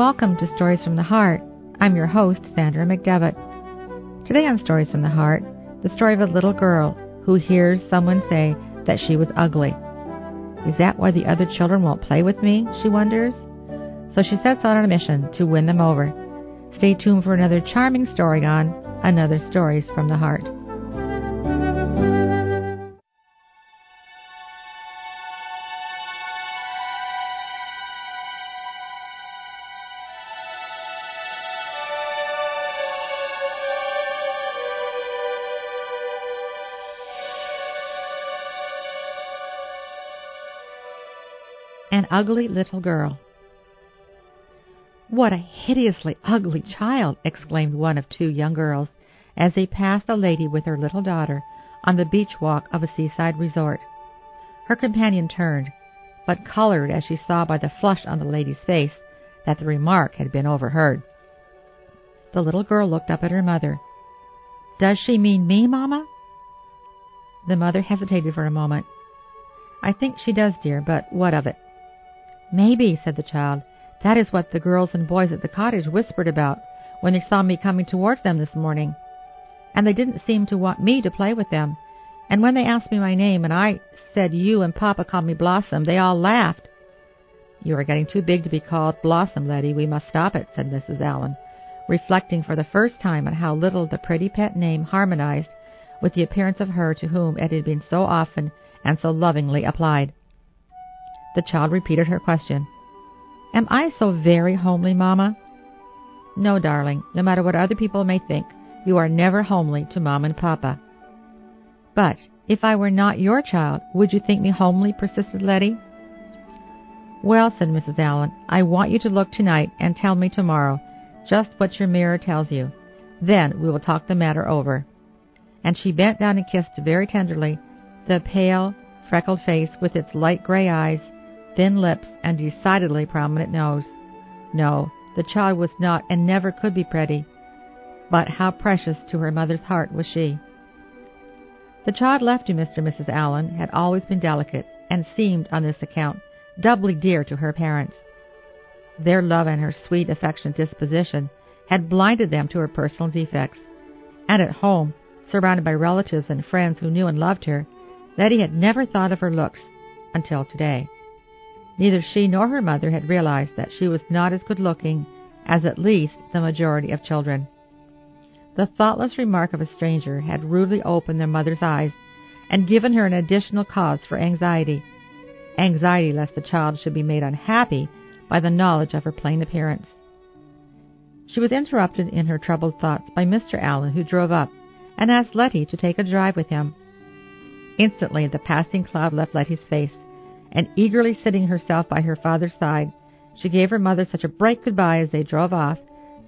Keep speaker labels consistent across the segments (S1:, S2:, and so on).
S1: Welcome to Stories from the Heart. I'm your host, Sandra McDevitt. Today on Stories from the Heart, the story of a little girl who hears someone say that she was ugly. Is that why the other children won't play with me? She wonders. So she sets out on a mission to win them over. Stay tuned for another charming story on Another Stories from the Heart. Ugly little girl. What a hideously ugly child! exclaimed one of two young girls as they passed a lady with her little daughter on the beach walk of a seaside resort. Her companion turned, but colored as she saw by the flush on the lady's face that the remark had been overheard. The little girl looked up at her mother. Does she mean me, Mamma? The mother hesitated for a moment. I think she does, dear, but what of it? Maybe, said the child. That is what the girls and boys at the cottage whispered about when they saw me coming towards them this morning. And they didn't seem to want me to play with them. And when they asked me my name and I said you and Papa called me Blossom, they all laughed. You are getting too big to be called Blossom, Letty. We must stop it, said Mrs. Allen, reflecting for the first time on how little the pretty pet name harmonized with the appearance of her to whom it had been so often and so lovingly applied. The child repeated her question. Am I so very homely, Mamma? No, darling. No matter what other people may think, you are never homely to Mamma and Papa. But if I were not your child, would you think me homely? persisted Letty. Well, said Mrs. Allen, I want you to look tonight and tell me tomorrow just what your mirror tells you. Then we will talk the matter over. And she bent down and kissed very tenderly the pale, freckled face with its light gray eyes thin lips, and decidedly prominent nose. No, the child was not and never could be pretty, but how precious to her mother's heart was she. The child left to Mr. and Mrs. Allen had always been delicate, and seemed, on this account, doubly dear to her parents. Their love and her sweet, affectionate disposition had blinded them to her personal defects, and at home, surrounded by relatives and friends who knew and loved her, Letty had never thought of her looks until today. Neither she nor her mother had realized that she was not as good looking as at least the majority of children. The thoughtless remark of a stranger had rudely opened their mother's eyes and given her an additional cause for anxiety anxiety lest the child should be made unhappy by the knowledge of her plain appearance. She was interrupted in her troubled thoughts by Mr. Allen, who drove up and asked Letty to take a drive with him. Instantly the passing cloud left Letty's face, and eagerly sitting herself by her father's side, she gave her mother such a bright good-bye as they drove off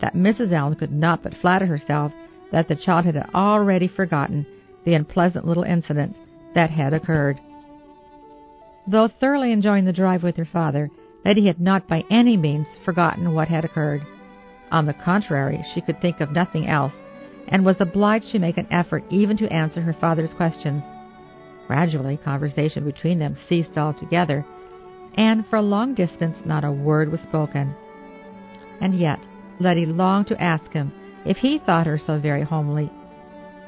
S1: that Mrs. Allen could not but flatter herself that the child had already forgotten the unpleasant little incident that had occurred. Though thoroughly enjoying the drive with her father, Letty had not by any means forgotten what had occurred. On the contrary, she could think of nothing else, and was obliged to make an effort even to answer her father's questions. Gradually, conversation between them ceased altogether, and for a long distance not a word was spoken. And yet, Letty longed to ask him if he thought her so very homely,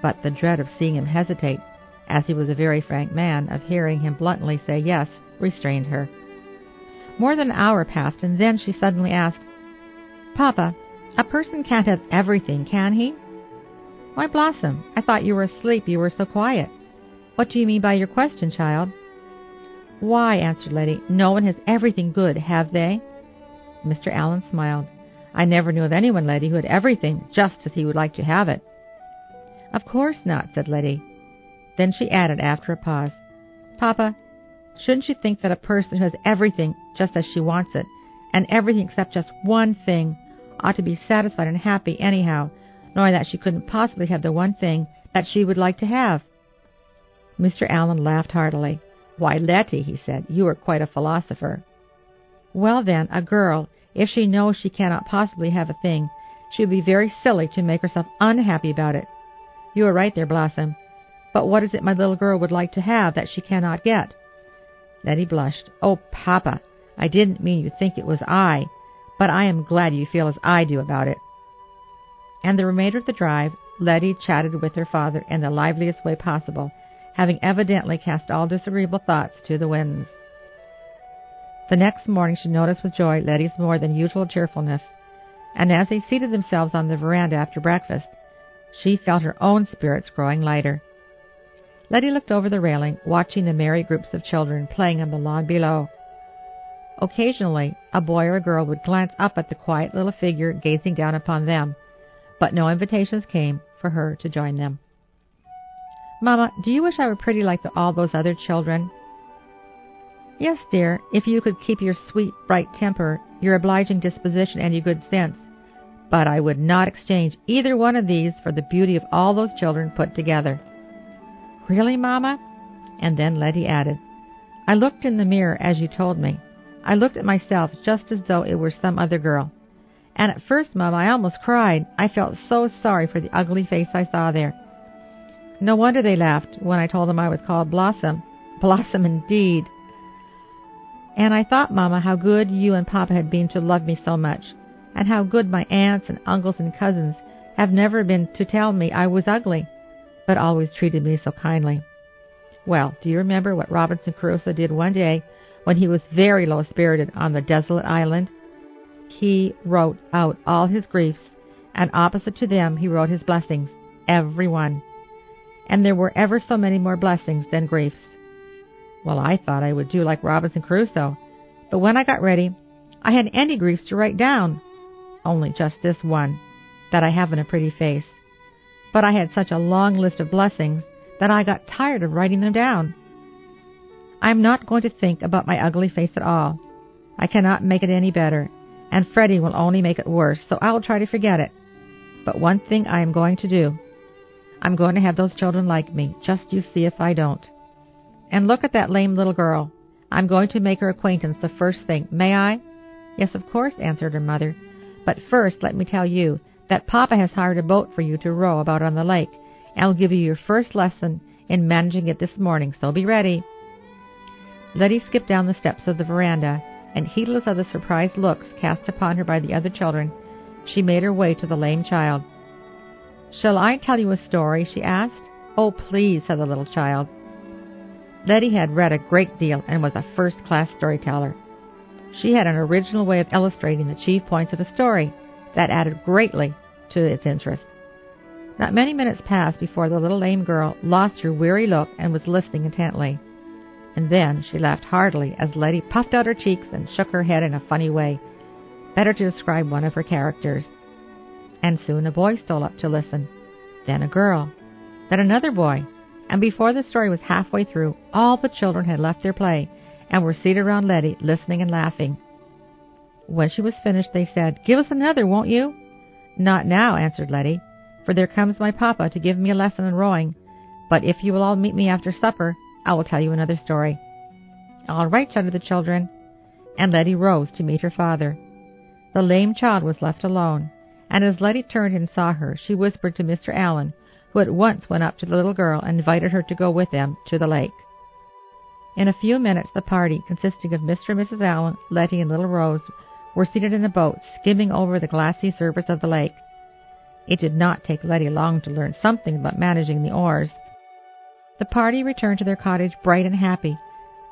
S1: but the dread of seeing him hesitate, as he was a very frank man, of hearing him bluntly say yes, restrained her. More than an hour passed, and then she suddenly asked, Papa, a person can't have everything, can he? Why, Blossom, I thought you were asleep, you were so quiet. What do you mean by your question, child? Why, answered Letty, no one has everything good, have they? Mr. Allen smiled. I never knew of anyone, Letty, who had everything just as he would like to have it. Of course not, said Letty. Then she added after a pause, Papa, shouldn't you think that a person who has everything just as she wants it, and everything except just one thing, ought to be satisfied and happy anyhow, knowing that she couldn't possibly have the one thing that she would like to have? Mr. Allen laughed heartily. Why, Letty, he said, you are quite a philosopher. Well, then, a girl, if she knows she cannot possibly have a thing, she would be very silly to make herself unhappy about it. You are right there, Blossom. But what is it my little girl would like to have that she cannot get? Letty blushed. Oh, Papa, I didn't mean you think it was I, but I am glad you feel as I do about it. And the remainder of the drive, Letty chatted with her father in the liveliest way possible, having evidently cast all disagreeable thoughts to the winds. The next morning she noticed with joy Letty's more than usual cheerfulness, and as they seated themselves on the veranda after breakfast, she felt her own spirits growing lighter. Letty looked over the railing, watching the merry groups of children playing on the lawn below. Occasionally, a boy or a girl would glance up at the quiet little figure gazing down upon them, but no invitations came for her to join them. Mamma, do you wish I were pretty like the, all those other children? Yes, dear, if you could keep your sweet, bright temper, your obliging disposition, and your good sense. But I would not exchange either one of these for the beauty of all those children put together. Really, Mamma? And then Letty added, I looked in the mirror as you told me. I looked at myself just as though it were some other girl. And at first, Mamma, I almost cried. I felt so sorry for the ugly face I saw there. No wonder they laughed when I told them I was called Blossom. Blossom indeed. And I thought, Mamma, how good you and Papa had been to love me so much, and how good my aunts and uncles and cousins have never been to tell me I was ugly, but always treated me so kindly. Well, do you remember what Robinson Crusoe did one day when he was very low spirited on the desolate island? He wrote out all his griefs, and opposite to them he wrote his blessings, every one. And there were ever so many more blessings than griefs. Well, I thought I would do like Robinson Crusoe, but when I got ready, I had any griefs to write down. Only just this one, that I haven't a pretty face. But I had such a long list of blessings that I got tired of writing them down. I am not going to think about my ugly face at all. I cannot make it any better, and Freddie will only make it worse, so I will try to forget it. But one thing I am going to do. I'm going to have those children like me. Just you see if I don't. And look at that lame little girl. I'm going to make her acquaintance the first thing. May I? Yes, of course, answered her mother. But first, let me tell you that Papa has hired a boat for you to row about on the lake, and will give you your first lesson in managing it this morning, so be ready. Letty skipped down the steps of the veranda, and heedless of the surprised looks cast upon her by the other children, she made her way to the lame child. Shall I tell you a story? she asked. Oh, please, said the little child. Letty had read a great deal and was a first class storyteller. She had an original way of illustrating the chief points of a story that added greatly to its interest. Not many minutes passed before the little lame girl lost her weary look and was listening intently. And then she laughed heartily as Letty puffed out her cheeks and shook her head in a funny way, better to describe one of her characters. And soon a boy stole up to listen, then a girl, then another boy, and before the story was halfway through, all the children had left their play and were seated around Letty, listening and laughing. When she was finished, they said, Give us another, won't you? Not now, answered Letty, for there comes my papa to give me a lesson in rowing. But if you will all meet me after supper, I will tell you another story. All right, shouted the children, and Letty rose to meet her father. The lame child was left alone, and as Letty turned and saw her, she whispered to Mr. Allen, who at once went up to the little girl and invited her to go with them to the lake. In a few minutes the party, consisting of Mr. and Mrs. Allen, Letty, and little Rosa, were seated in a boat, skimming over the glassy surface of the lake. It did not take Letty long to learn something about managing the oars. The party returned to their cottage bright and happy,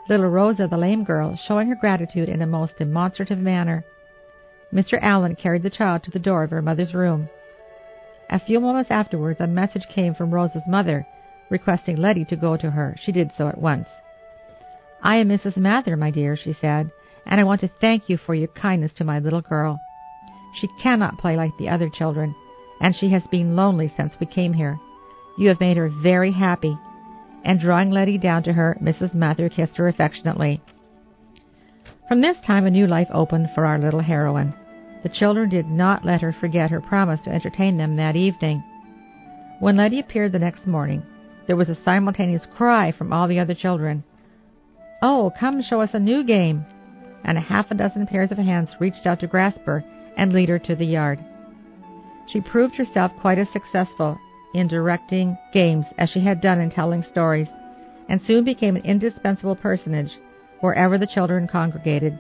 S1: little Rosa, the lame girl, showing her gratitude in a most demonstrative manner. Mr. Allen carried the child to the door of her mother's room. A few moments afterwards a message came from Rosa's mother, requesting Letty to go to her. She did so at once. I am Mrs. Mather, my dear, she said, and I want to thank you for your kindness to my little girl. She cannot play like the other children, and she has been lonely since we came here. You have made her very happy. And drawing Letty down to her, Mrs. Mather kissed her affectionately. From this time a new life opened for our little heroine. The children did not let her forget her promise to entertain them that evening. When Letty appeared the next morning, there was a simultaneous cry from all the other children. Oh, come show us a new game! And a half a dozen pairs of hands reached out to grasp her and lead her to the yard. She proved herself quite as successful in directing games as she had done in telling stories, and soon became an indispensable personage wherever the children congregated.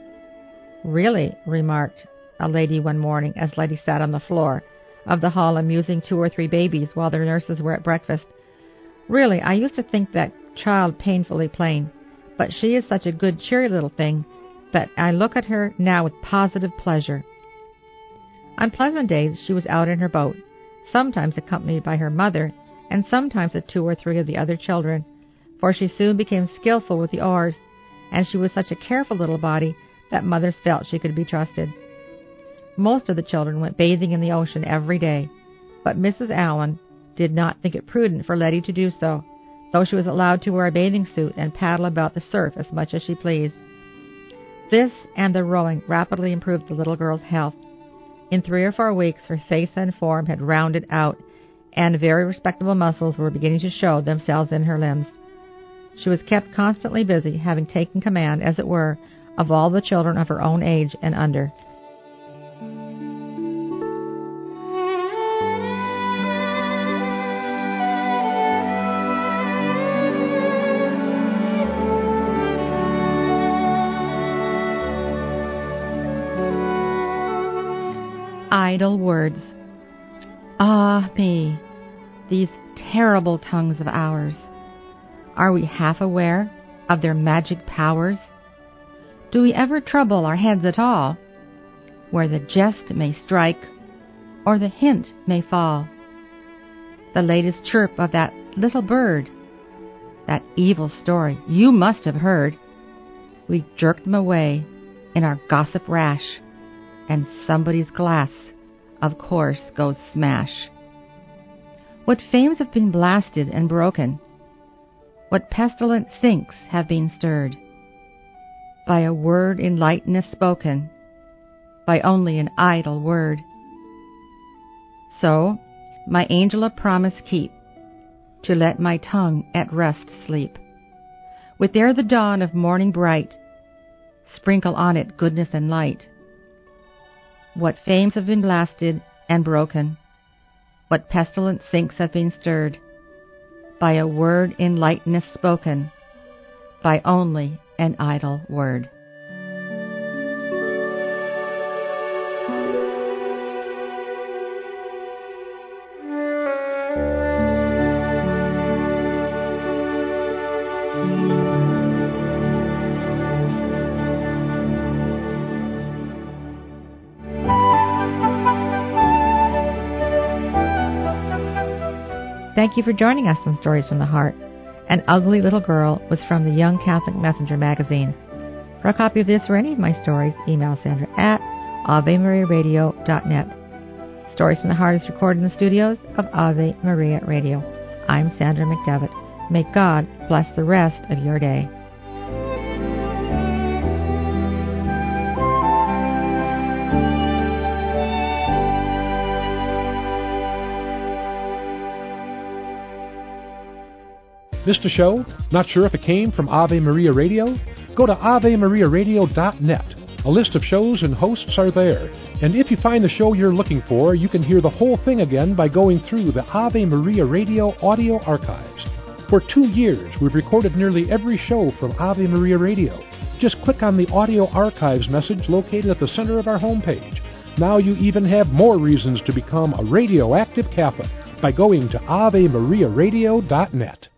S1: Really, remarked a lady one morning as Letty sat on the floor of the hall amusing two or three babies while their nurses were at breakfast. Really, I used to think that child painfully plain, but she is such a good, cheery little thing that I look at her now with positive pleasure. On pleasant days she was out in her boat, sometimes accompanied by her mother, and sometimes with two or three of the other children, for she soon became skilful with the oars, and she was such a careful little body that mothers felt she could be trusted. Most of the children went bathing in the ocean every day, but Mrs. Allen did not think it prudent for Letty to do so, though she was allowed to wear a bathing suit and paddle about the surf as much as she pleased. This and the rowing rapidly improved the little girl's health. In three or four weeks, her face and form had rounded out, and very respectable muscles were beginning to show themselves in her limbs. She was kept constantly busy, having taken command, as it were, of all the children of her own age and under. Idle words. Ah me, these terrible tongues of ours. Are we half aware of their magic powers? Do we ever trouble our heads at all, where the jest may strike or the hint may fall? The latest chirp of that little bird, that evil story you must have heard. We jerk them away in our gossip rash, and somebody's glass of course, goes smash. What fames have been blasted and broken? What pestilent sinks have been stirred? By a word in lightness spoken, by only an idle word. So, my angel a promise keep, to let my tongue at rest sleep. With ere the dawn of morning bright, sprinkle on it goodness and light what fames have been blasted and broken, what pestilent sinks have been stirred, by a word in lightness spoken, by only an idle word. Thank you for joining us on Stories from the Heart. An Ugly Little Girl was from the Young Catholic Messenger magazine. For a copy of this or any of my stories, email Sandra at AveMariaRadio.net. Stories from the Heart is recorded in the studios of Ave Maria Radio. I'm Sandra McDevitt. May God bless the rest of your day.
S2: Missed a show? Not sure if it came from Ave Maria Radio? Go to AveMariaRadio.net. A list of shows and hosts are there. And if you find the show you're looking for, you can hear the whole thing again by going through the Ave Maria Radio audio archives. For two years, we've recorded nearly every show from Ave Maria Radio. Just click on the audio archives message located at the center of our homepage. Now you even have more reasons to become a radioactive Catholic by going to AveMariaRadio.net.